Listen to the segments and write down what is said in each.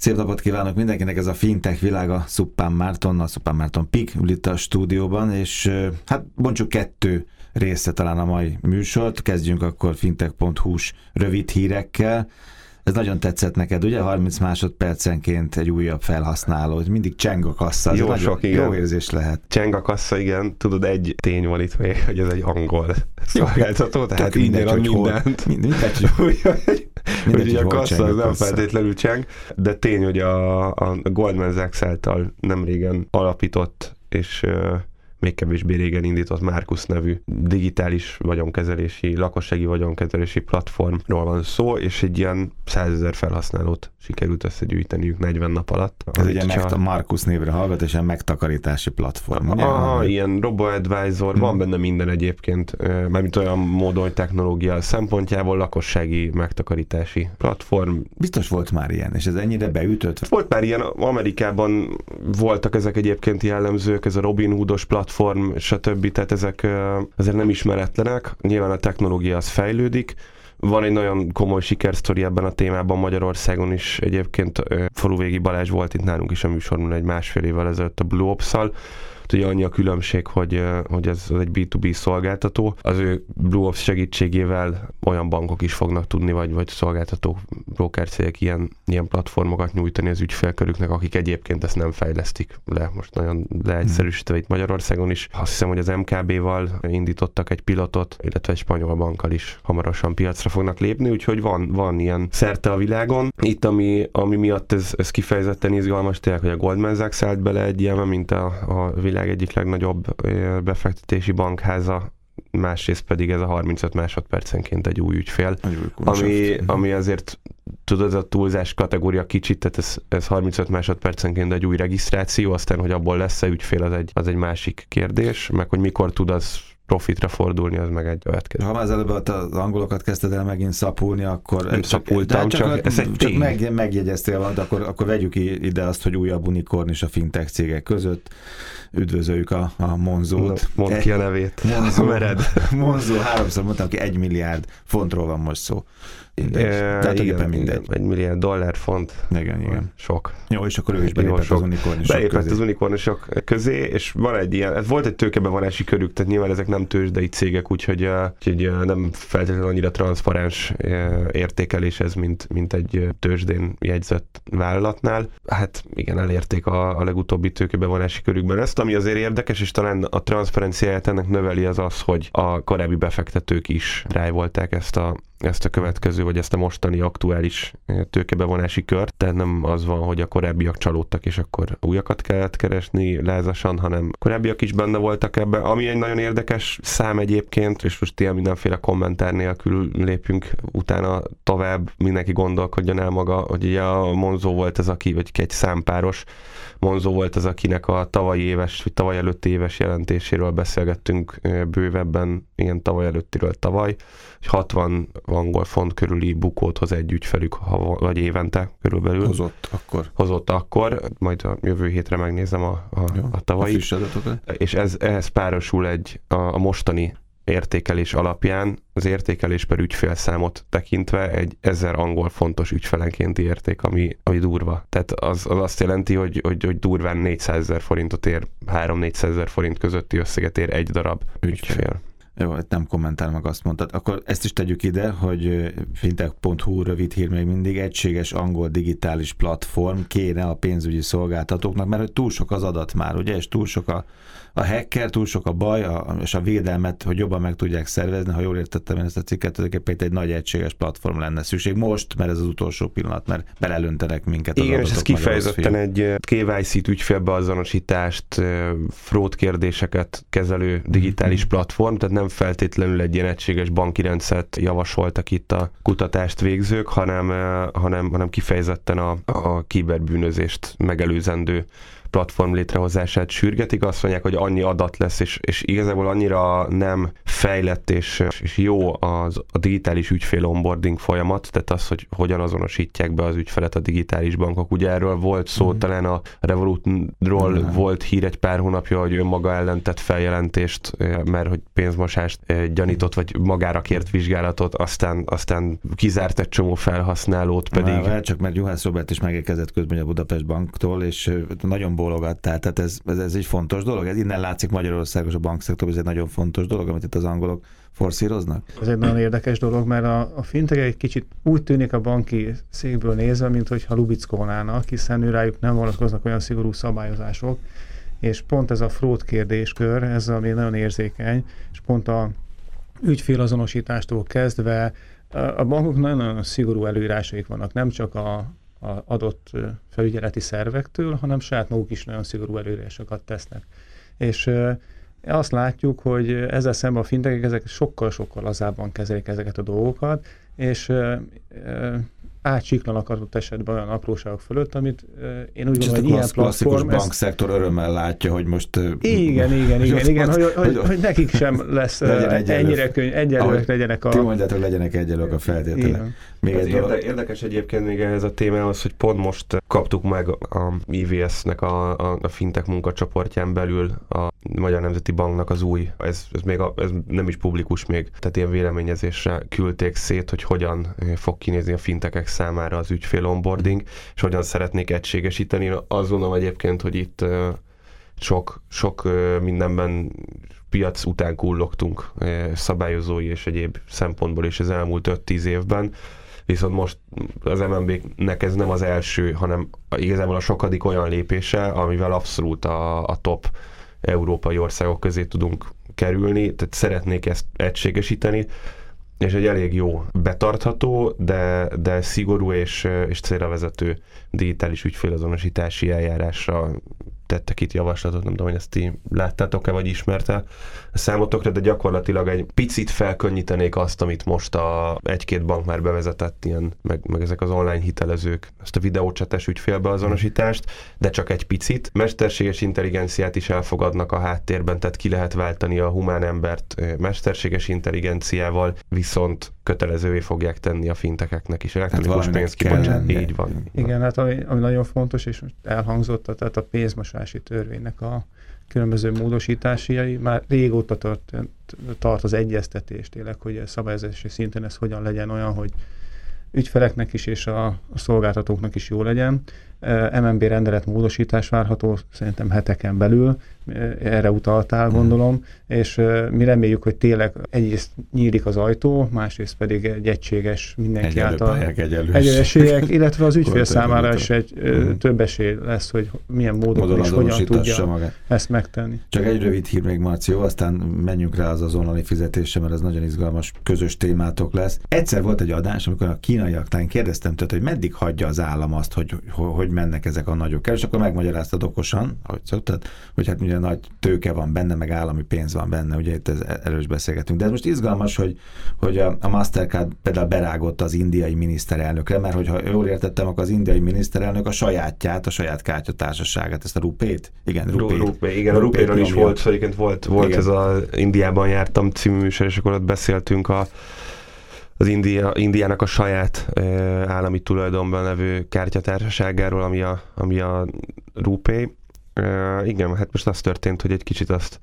Szép napot kívánok mindenkinek, ez a Fintech világa Szuppán a Szuppán Márton Pik ül itt a stúdióban, és hát bontsuk kettő része talán a mai műsort. Kezdjünk akkor fintech.hu-s rövid hírekkel. Ez nagyon tetszett neked, ugye? 30 másodpercenként egy újabb felhasználó, hogy mindig cseng a kassa. jó sok, igen. Jó érzés lehet. Cseng a kassa, igen. Tudod, egy tény van itt még, hogy ez egy angol szolgáltató, tehát így a mindent. Mindegy, hogy Mindegy, hogy a kassa az nem feltétlenül cseng, de tény, hogy a, a Goldman Sachs által nem régen alapított és még kevésbé régen indított Markus nevű digitális vagyonkezelési, lakossági vagyonkezelési platformról van szó, és egy ilyen százezer felhasználót sikerült összegyűjteniük 40 nap alatt. Ez egy ilyen a Markus névre hallgat, és ilyen megtakarítási platform. Ugye? Aha, ilyen robo-advisor, hmm. van benne minden egyébként, mármint olyan módon, hogy technológia szempontjából lakossági megtakarítási platform. Biztos volt már ilyen, és ez ennyire beütött? Volt már ilyen, Amerikában voltak ezek egyébként jellemzők, ez a Robin Hoodos platform, platform, stb. Tehát ezek azért nem ismeretlenek. Nyilván a technológia az fejlődik, van egy nagyon komoly sikersztori ebben a témában Magyarországon is. Egyébként Faluvégi Balázs volt itt nálunk is a műsorban egy másfél évvel ezelőtt a Blue Ops-szal, ugye annyi a különbség, hogy, hogy ez egy B2B szolgáltató. Az ő Blue Ops segítségével olyan bankok is fognak tudni, vagy, vagy szolgáltató broker cégek ilyen, ilyen platformokat nyújtani az ügyfélkörüknek, akik egyébként ezt nem fejlesztik le. Most nagyon leegyszerűsítve itt Magyarországon is. Azt hiszem, hogy az MKB-val indítottak egy pilotot, illetve egy spanyol bankkal is hamarosan piacra fognak lépni, úgyhogy van, van ilyen szerte a világon. Itt, ami, ami miatt ez, ez kifejezetten izgalmas, tényleg, hogy a Goldman Sachs állt bele egy ilyen, mint a, a világ világ egyik legnagyobb befektetési bankháza, másrészt pedig ez a 35 másodpercenként egy új ügyfél, egy új ami, ami azért tudod, a túlzás kategória kicsit, tehát ez, ez 35 másodpercenként egy új regisztráció, aztán, hogy abból lesz-e ügyfél, az egy, az egy másik kérdés, meg hogy mikor tud az profitra fordulni, az meg egy következő. Ha már az előbb az angolokat kezdted el megint szapulni, akkor... Nem szapultam, csak, csak, ez egy csak meg, megjegyeztél valamit, akkor, akkor vegyük ide azt, hogy újabb unikorn is a fintech cégek között. Üdvözöljük a, a Monzót. Mondd ki a nevét. Monzó, mered. Monzó, háromszor mondtam, hogy egy milliárd fontról van most szó. Mindegy. E, Tehát igen, mindegy. Egy milliárd dollár font. Igen, igen. Sok. Jó, és akkor ő is belépett sok. az unikornisok Belépett közé. az unikornisok közé, és van egy ilyen, ez volt egy tőkebevonási körük, tehát nyilván ezek nem tőzsdei cégek, úgyhogy, úgyhogy nem feltétlenül annyira transzparens értékelés ez, mint, mint egy tőzsdén jegyzett vállalatnál. Hát igen, elérték a, a legutóbbi tőkebevonási körükben ezt, ami azért érdekes, és talán a transzparenciáját ennek növeli az az, hogy a korábbi befektetők is rájvolták ezt a, ezt a következő, vagy ezt a mostani aktuális eh, tőkebevonási kört, tehát nem az van, hogy a korábbiak csalódtak, és akkor újakat kellett keresni lázasan, hanem korábbiak is benne voltak ebben. Ami egy nagyon érdekes szám egyébként, és most ilyen mindenféle kommentár nélkül lépünk utána tovább, mindenki gondolkodjon el maga, hogy ugye a Monzó volt ez, aki, vagy egy számpáros, Monzó volt az, akinek a tavalyi éves, vagy tavaly előtti éves jelentéséről beszélgettünk eh, bővebben, igen, tavaly előttiről tavaly, hogy 60 angol font körüli bukót hoz egy ügyfelük, ha, vagy évente körülbelül. Hozott akkor. Hozott akkor, majd a jövő hétre megnézem a, a, Jó, a tavalyi. A és ez, ehhez párosul egy a, a mostani értékelés alapján az értékelés per ügyfélszámot tekintve egy ezer angol fontos ügyfelenkénti érték, ami, ami durva. Tehát az, az azt jelenti, hogy, hogy, hogy durván 400 ezer forintot ér, 3-400 ezer forint közötti összeget ér egy darab ügyfél. ügyfél. Jó, nem kommentál meg azt mondtad. Akkor ezt is tegyük ide, hogy fintech.hu rövid hír még mindig egységes angol digitális platform kéne a pénzügyi szolgáltatóknak, mert hogy túl sok az adat már, ugye, és túl sok a, a hacker, túl sok a baj, a, és a védelmet, hogy jobban meg tudják szervezni, ha jól értettem én ezt a cikket, tulajdonképpen egy nagy egységes platform lenne szükség. Most, mert ez az utolsó pillanat, mert belelöntenek minket az Igen, és ez kifejezetten egy KYC-t, ügyfélbeazonosítást, fraud kérdéseket kezelő digitális mm-hmm. platform, tehát nem feltétlenül egy ilyen egységes banki rendszert javasoltak itt a kutatást végzők, hanem, hanem, hanem kifejezetten a, a kiberbűnözést megelőzendő platform létrehozását sürgetik, azt mondják, hogy annyi adat lesz, és, és igazából annyira nem fejlett és, és jó az, a digitális ügyfél onboarding folyamat, tehát az, hogy hogyan azonosítják be az ügyfelet a digitális bankok. Ugye erről volt szó, mm. talán a Revolutról mm. volt hír egy pár hónapja, hogy önmaga ellen tett feljelentést, mert hogy pénzmosást gyanított, vagy magára kért vizsgálatot, aztán, aztán kizárt egy csomó felhasználót pedig. Már, csak mert Juhász Robert is megérkezett közben a Budapest Banktól, és nagyon bólogatt, tehát ez, ez, ez egy fontos dolog. Ez innen látszik Magyarországos a bankszektor, ez egy nagyon fontos dolog, amit itt az angolok forszíroznak? Ez egy nagyon érdekes dolog, mert a, a fintech egy kicsit úgy tűnik a banki székből nézve, mint hogyha lubickolnának, hiszen ő rájuk nem vonatkoznak olyan szigorú szabályozások, és pont ez a fraud kérdéskör, ez ami nagyon érzékeny, és pont a ügyfélazonosítástól kezdve a bankok nagyon-nagyon szigorú előírásaik vannak, nem csak a adott felügyeleti szervektől, hanem saját maguk is nagyon szigorú előírásokat tesznek. És azt látjuk, hogy ezzel szemben a fintekek ezek sokkal-sokkal lazábban kezelik ezeket a dolgokat, és átsiklanak adott esetben olyan apróságok fölött, amit én úgy gondolom, hogy ilyen platform... Ezt... bankszektor örömmel látja, hogy most... Igen, igen, igen, igen hogy, hogy, hogy, nekik sem lesz ennyire könny, egyenlőek legyenek a... Ti mondjátok, legyenek egyenlőek a feltételek. Még egy érde, érdekes egyébként még ehhez a témához, hogy pont most kaptuk meg a IVS-nek a, a, a fintek munkacsoportján belül a Magyar Nemzeti Banknak az új, ez, ez még a, ez nem is publikus még, tehát ilyen véleményezésre küldték szét, hogy hogyan fog kinézni a fintekek számára az ügyfél onboarding, és hogyan szeretnék egységesíteni. Azt gondolom egyébként, hogy itt sok, sok mindenben piac után kullogtunk szabályozói és egyéb szempontból is az elmúlt 5-10 évben, viszont most az MNB-nek ez nem az első, hanem igazából a sokadik olyan lépése, amivel abszolút a, a top európai országok közé tudunk kerülni, tehát szeretnék ezt egységesíteni, és egy elég jó, betartható, de, de szigorú és, és célra vezető digitális ügyfélazonosítási eljárásra tettek itt javaslatot, nem tudom, hogy ezt ti láttátok-e, vagy ismerte a számotokra, de gyakorlatilag egy picit felkönnyítenék azt, amit most a egy-két bank már bevezetett, ilyen, meg, meg ezek az online hitelezők, ezt a videócsetes ügyfélbeazonosítást, de csak egy picit. Mesterséges intelligenciát is elfogadnak a háttérben, tehát ki lehet váltani a humán embert mesterséges intelligenciával, viszont kötelezővé fogják tenni a fintekeknek is. Elektronikus hát pénzkibocsát. Így van. Igen, hát ami, ami nagyon fontos, és most elhangzott, tehát a pénzmosási törvénynek a különböző módosításai. Már régóta tart, tart az egyeztetés tényleg, hogy szabályozási szinten ez hogyan legyen olyan, hogy ügyfeleknek is és a, a szolgáltatóknak is jó legyen. MNB rendelet módosítás várható szerintem heteken belül, erre utaltál, gondolom, és mi reméljük, hogy tényleg egyrészt nyílik az ajtó, másrészt pedig egy egységes mindenki egyenlő által egyenlőségek, illetve az ügyfél számára is egy mm. több esély lesz, hogy milyen módon, módon és hogyan tudja magát. ezt megtenni. Csak egy rövid hír még, Marció, aztán menjünk rá az azonnali fizetésre, mert ez nagyon izgalmas közös témátok lesz. Egyszer volt egy adás, amikor a kínaiaktán kérdeztem tőle, hogy meddig hagyja az állam azt, hogy, hogy mennek ezek a nagyok el, és akkor megmagyaráztad okosan, ahogy szoktad, hogy hát ugye nagy tőke van benne, meg állami pénz van benne, ugye itt ez, erről is beszélgetünk. De ez most izgalmas, hogy, hogy a, a Mastercard például berágott az indiai miniszterelnökre, mert hogyha jól értettem, akkor az indiai miniszterelnök a sajátját, a saját kártyatársaságát, ezt a rupét, igen, rupét. Rupé, igen, a rupéről is volt, szóval volt, volt ez a Indiában jártam című műsor, és akkor ott beszéltünk a az India, Indiának a saját e, állami tulajdonban levő kártyatársaságáról, ami a, ami a Rupé, Uh, igen, hát most az történt, hogy egy kicsit azt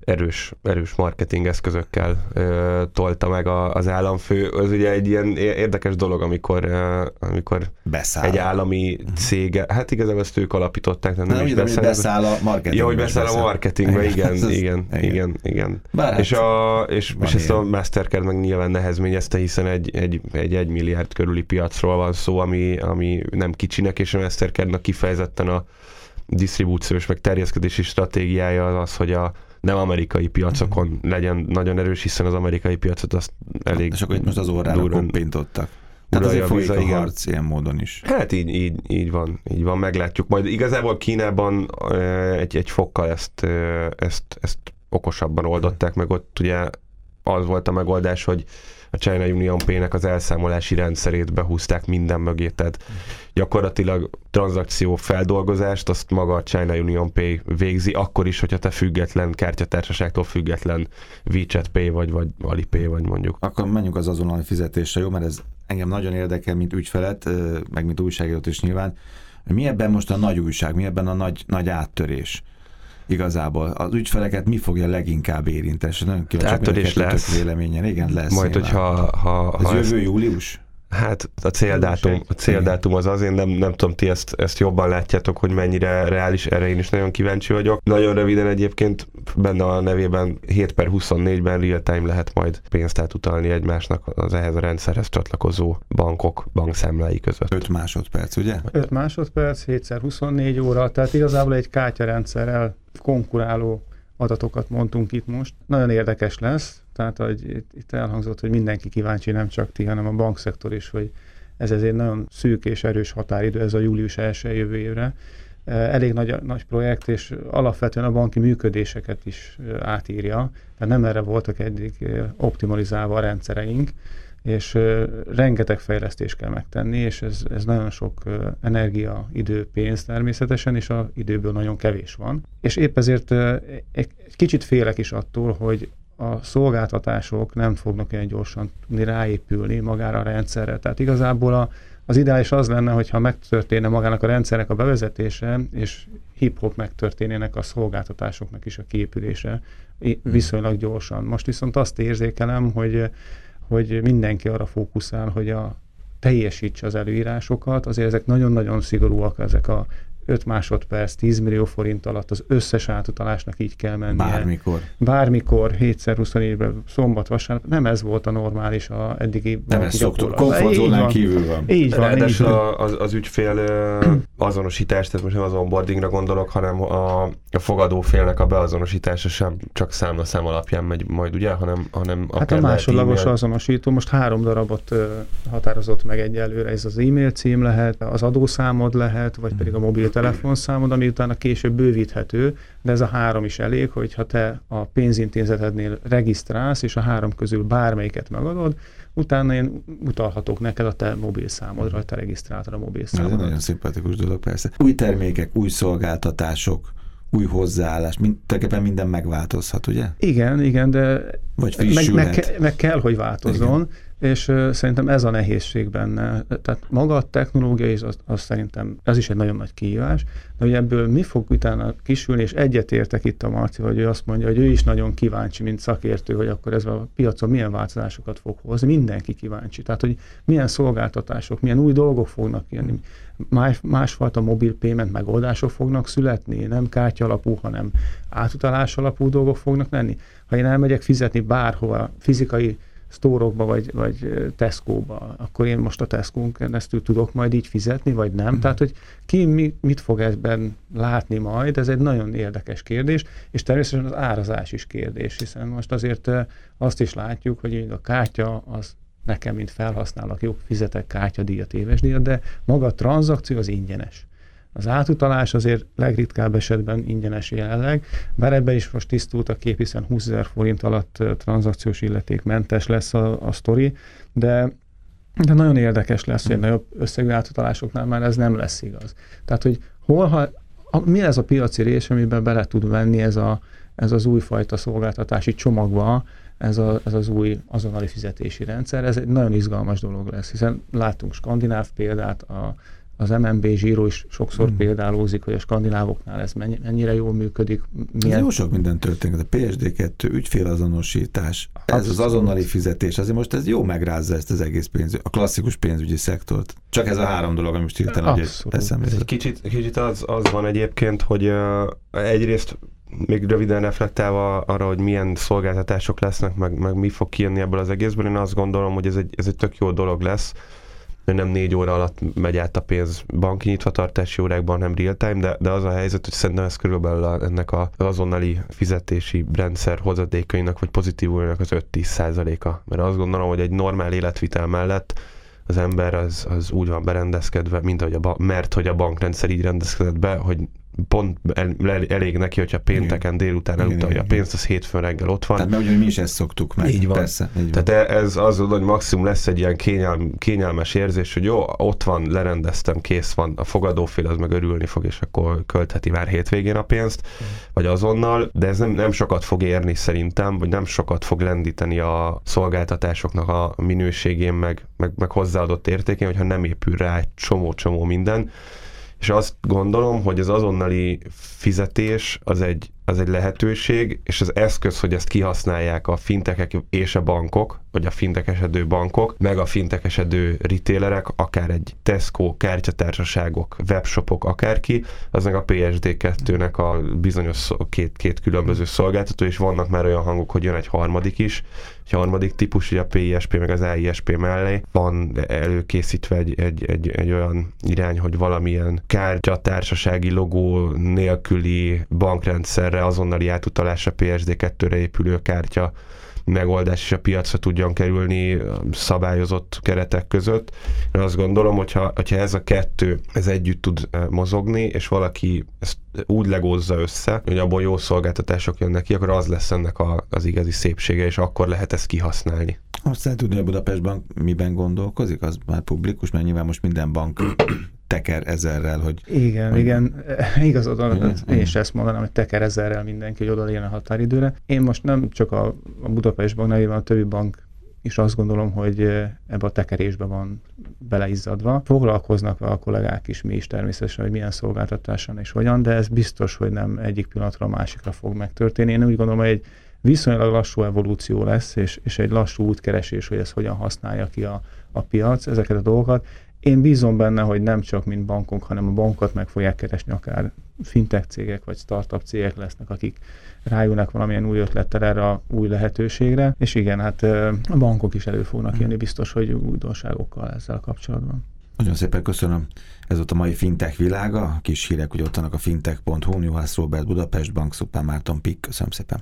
erős, erős marketing eszközökkel uh, tolta meg a, az államfő. Az ugye egy ilyen érdekes dolog, amikor, uh, amikor beszáll. egy állami mhm. cége, hát igazából ezt ők alapították, nem, nem, is beszáll, beszáll a marketingbe. Ja, hogy beszáll, beszáll a marketingbe, igen, igen, igen, igen, igen. Bár és, hát a, és, és ezt a Mastercard meg nyilván nehezményezte, hiszen egy, egy, egy, egy milliárd körüli piacról van szó, ami, ami nem kicsinek, és a Mastercardnak kifejezetten a disztribúciós meg terjeszkedési stratégiája az az, hogy a nem amerikai piacokon mm. legyen nagyon erős, hiszen az amerikai piacot azt elég... És akkor itt most az órára koppintottak. Tehát azért folyik a igen. harc ilyen módon is. Hát így, így, így van, így van, meglátjuk. Majd igazából Kínában egy, egy fokkal ezt, ezt, ezt okosabban oldották meg, ott ugye az volt a megoldás, hogy a China Union Pay-nek az elszámolási rendszerét behúzták minden mögé, tehát gyakorlatilag tranzakció feldolgozást azt maga a China Union Pay végzi, akkor is, hogyha te független, kártyatársaságtól független WeChat Pay vagy, vagy Alipay vagy mondjuk. Akkor menjünk az azonnali fizetésre, jó? Mert ez engem nagyon érdekel, mint ügyfelet, meg mint újságírót is nyilván. Mi ebben most a nagy újság, mi ebben a nagy, nagy áttörés? Igazából az ügyfeleket mi fogja leginkább érinteni? Nagyon kíváncsi, lesz. véleményen. Igen, lesz. Majd, hogyha ha, ha, Ez jövő július? Hát a céldátum, a céldátum az az, én nem, nem tudom, ti ezt, ezt jobban látjátok, hogy mennyire reális, erre én is nagyon kíváncsi vagyok. Nagyon röviden egyébként benne a nevében 7 per 24-ben real-time lehet majd pénzt átutalni egymásnak az ehhez a rendszerhez csatlakozó bankok bankszámlái között. 5 másodperc, ugye? 5 másodperc, 7 24 óra, tehát igazából egy kártyarendszerrel konkuráló adatokat mondtunk itt most. Nagyon érdekes lesz, tehát hogy itt, itt elhangzott, hogy mindenki kíváncsi, nem csak ti, hanem a bankszektor is, hogy ez ezért nagyon szűk és erős határidő, ez a július 1 jövő évre. Elég nagy, nagy projekt, és alapvetően a banki működéseket is átírja, tehát nem erre voltak eddig optimalizálva a rendszereink, és rengeteg fejlesztést kell megtenni, és ez, ez nagyon sok energia, idő, pénz természetesen, és a időből nagyon kevés van. És épp ezért egy kicsit félek is attól, hogy a szolgáltatások nem fognak olyan gyorsan tudni ráépülni magára a rendszerre. Tehát igazából a, az ideális az lenne, hogyha megtörténne magának a rendszernek a bevezetése, és hip-hop megtörténének a szolgáltatásoknak is a kiépülése hmm. viszonylag gyorsan. Most viszont azt érzékelem, hogy hogy mindenki arra fókuszál, hogy a teljesítse az előírásokat, azért ezek nagyon-nagyon szigorúak, ezek a 5 másodperc, 10 millió forint alatt az összes átutalásnak így kell mennie. Bármikor. Bármikor, 7x24-ben, szombat, vasárnap. Nem ez volt a normális a eddigi Nem ez szoktuk, komfortzónán kívül van. Így van. Ráadásul az, az ügyfél azonosítás, tehát most nem az onboardingra gondolok, hanem a, a fogadófélnek a beazonosítása sem csak számla-szám alapján megy majd, ugye, hanem, hanem Hát a másodlagos azonosító most három darabot határozott meg egyelőre, ez az e-mail cím lehet, az adószámod lehet, vagy pedig a mobil telefonszámod, ami utána később bővíthető, de ez a három is elég, hogyha te a pénzintézetednél regisztrálsz, és a három közül bármelyiket megadod, utána én utalhatok neked a te mobil számodra, te regisztráltad a mobil számodra. Ez nagyon szimpatikus dolog persze. Új termékek, új szolgáltatások, új hozzáállás, mind, tulajdonképpen minden megváltozhat, ugye? Igen, igen, de Vagy meg, meg, meg kell, hogy változzon. Igen és szerintem ez a nehézség benne. Tehát maga a technológia is, az, az szerintem, ez is egy nagyon nagy kihívás, de hogy ebből mi fog utána kisülni, és egyetértek itt a Marci, hogy ő azt mondja, hogy ő is nagyon kíváncsi, mint szakértő, hogy akkor ez a piacon milyen változásokat fog hozni. Mindenki kíváncsi. Tehát, hogy milyen szolgáltatások, milyen új dolgok fognak jönni, más, másfajta mobil payment megoldások fognak születni, nem kártya alapú, hanem átutalás alapú dolgok fognak lenni. Ha én elmegyek fizetni bárhova, fizikai sztórokba, vagy, vagy Tesco-ba, akkor én most a Tesco-n keresztül tudok majd így fizetni, vagy nem? Mm. Tehát, hogy ki mi, mit fog ebben látni majd, ez egy nagyon érdekes kérdés, és természetesen az árazás is kérdés, hiszen most azért azt is látjuk, hogy a kártya az nekem, mint felhasználók, jó, fizetek kártyadíjat, éves díjat, de maga a tranzakció az ingyenes. Az átutalás azért legritkább esetben ingyenes jelenleg, bár ebbe is most tisztult a kép, hiszen 20 ezer forint alatt tranzakciós illeték mentes lesz a, a sztori, de de nagyon érdekes lesz, hogy nagyobb összegű átutalásoknál már ez nem lesz igaz. Tehát, hogy hol, ha, a, mi ez a piaci rész, amiben bele tud venni ez, a, ez az újfajta szolgáltatási csomagba, ez, a, ez az új azonnali fizetési rendszer, ez egy nagyon izgalmas dolog lesz, hiszen láttunk skandináv példát, a, az MNB zsíró is sokszor hmm. példálózik, hogy a skandinávoknál ez mennyire jól működik. Milyen... Ez jó sok minden történik. A PSD2, ügyfélazonosítás, Abszolút. ez az azonnali fizetés, azért most ez jó megrázza ezt az egész pénz, a klasszikus pénzügyi szektort. Csak ez a három dolog, ami most hirtelen eszembe. Egy kicsit, kicsit az, az van egyébként, hogy uh, egyrészt még röviden reflektálva arra, hogy milyen szolgáltatások lesznek, meg, meg mi fog kijönni ebből az egészből, én azt gondolom, hogy ez egy, ez egy tök jó dolog lesz nem négy óra alatt megy át a pénz banki nyitvatartási órákban, hanem real time, de, de az a helyzet, hogy szerintem ez körülbelül a, ennek a, az azonnali fizetési rendszer hozadékainak vagy pozitívuljának az 5-10 százaléka. Mert azt gondolom, hogy egy normál életvitel mellett az ember az, az úgy van berendezkedve, mint hogy a ba- mert hogy a bankrendszer így rendezkedett be, hogy pont el, elég neki, hogyha pénteken délután elutalja a pénzt, az hétfőn reggel ott van. Tehát mert ugye mi is ezt szoktuk meg. Így van. Persze, így van. Tehát ez az, hogy maximum lesz egy ilyen kényel, kényelmes érzés, hogy jó, ott van, lerendeztem, kész van, a fogadófél az meg örülni fog, és akkor költheti már hétvégén a pénzt, mm. vagy azonnal, de ez nem, nem sokat fog érni szerintem, vagy nem sokat fog lendíteni a szolgáltatásoknak a minőségén, meg, meg, meg hozzáadott értékén, hogyha nem épül rá egy csomó-csomó minden és azt gondolom, hogy az azonnali fizetés az egy, az egy lehetőség, és az eszköz, hogy ezt kihasználják a fintekek és a bankok, vagy a fintekesedő bankok, meg a fintekesedő retailerek, akár egy Tesco, kártyatársaságok, webshopok, akárki, az meg a PSD2-nek a bizonyos két, két különböző szolgáltató, és vannak már olyan hangok, hogy jön egy harmadik is, egy harmadik típus, ugye a PISP meg az AISP mellé. Van előkészítve egy, egy, egy, egy olyan irány, hogy valamilyen kártyatársasági logó nélküli bankrendszerre azonnali átutalásra PSD2-re épülő kártya megoldás is a piacra tudjon kerülni szabályozott keretek között. Én azt gondolom, hogyha, hogyha ez a kettő ez együtt tud eh, mozogni, és valaki ezt úgy legózza össze, hogy abból jó szolgáltatások jönnek ki, akkor az lesz ennek a, az igazi szépsége, és akkor lehet ezt kihasználni. Azt lehet tudni, hogy a Budapestben miben gondolkozik, az már publikus, mert nyilván most minden bank teker ezerrel, hogy... Igen, hogy... igen, igazad van, én is ezt mondanám, hogy teker ezerrel mindenki, hogy oda a határidőre. Én most nem csak a, a Budapest bank nevében, a többi bank is azt gondolom, hogy ebbe a tekerésbe van beleizzadva. Foglalkoznak a kollégák is, mi is természetesen, hogy milyen szolgáltatáson és hogyan, de ez biztos, hogy nem egyik pillanatra a másikra fog megtörténni. Én úgy gondolom, hogy egy viszonylag lassú evolúció lesz, és, és egy lassú útkeresés, hogy ezt hogyan használja ki a, a piac, ezeket a dolgokat. Én bízom benne, hogy nem csak mint bankok, hanem a bankokat meg fogják keresni, akár fintech cégek vagy startup cégek lesznek, akik rájönnek valamilyen új ötlettel erre a új lehetőségre, és igen, hát a bankok is elő fognak hmm. jönni biztos, hogy újdonságokkal ezzel kapcsolatban. Nagyon szépen köszönöm. Ez volt a mai fintech világa. Kis hírek, hogy ott vannak a fintech.hu, Juhász Robert, Budapest Bank, Szupán Márton Pik. Köszönöm szépen.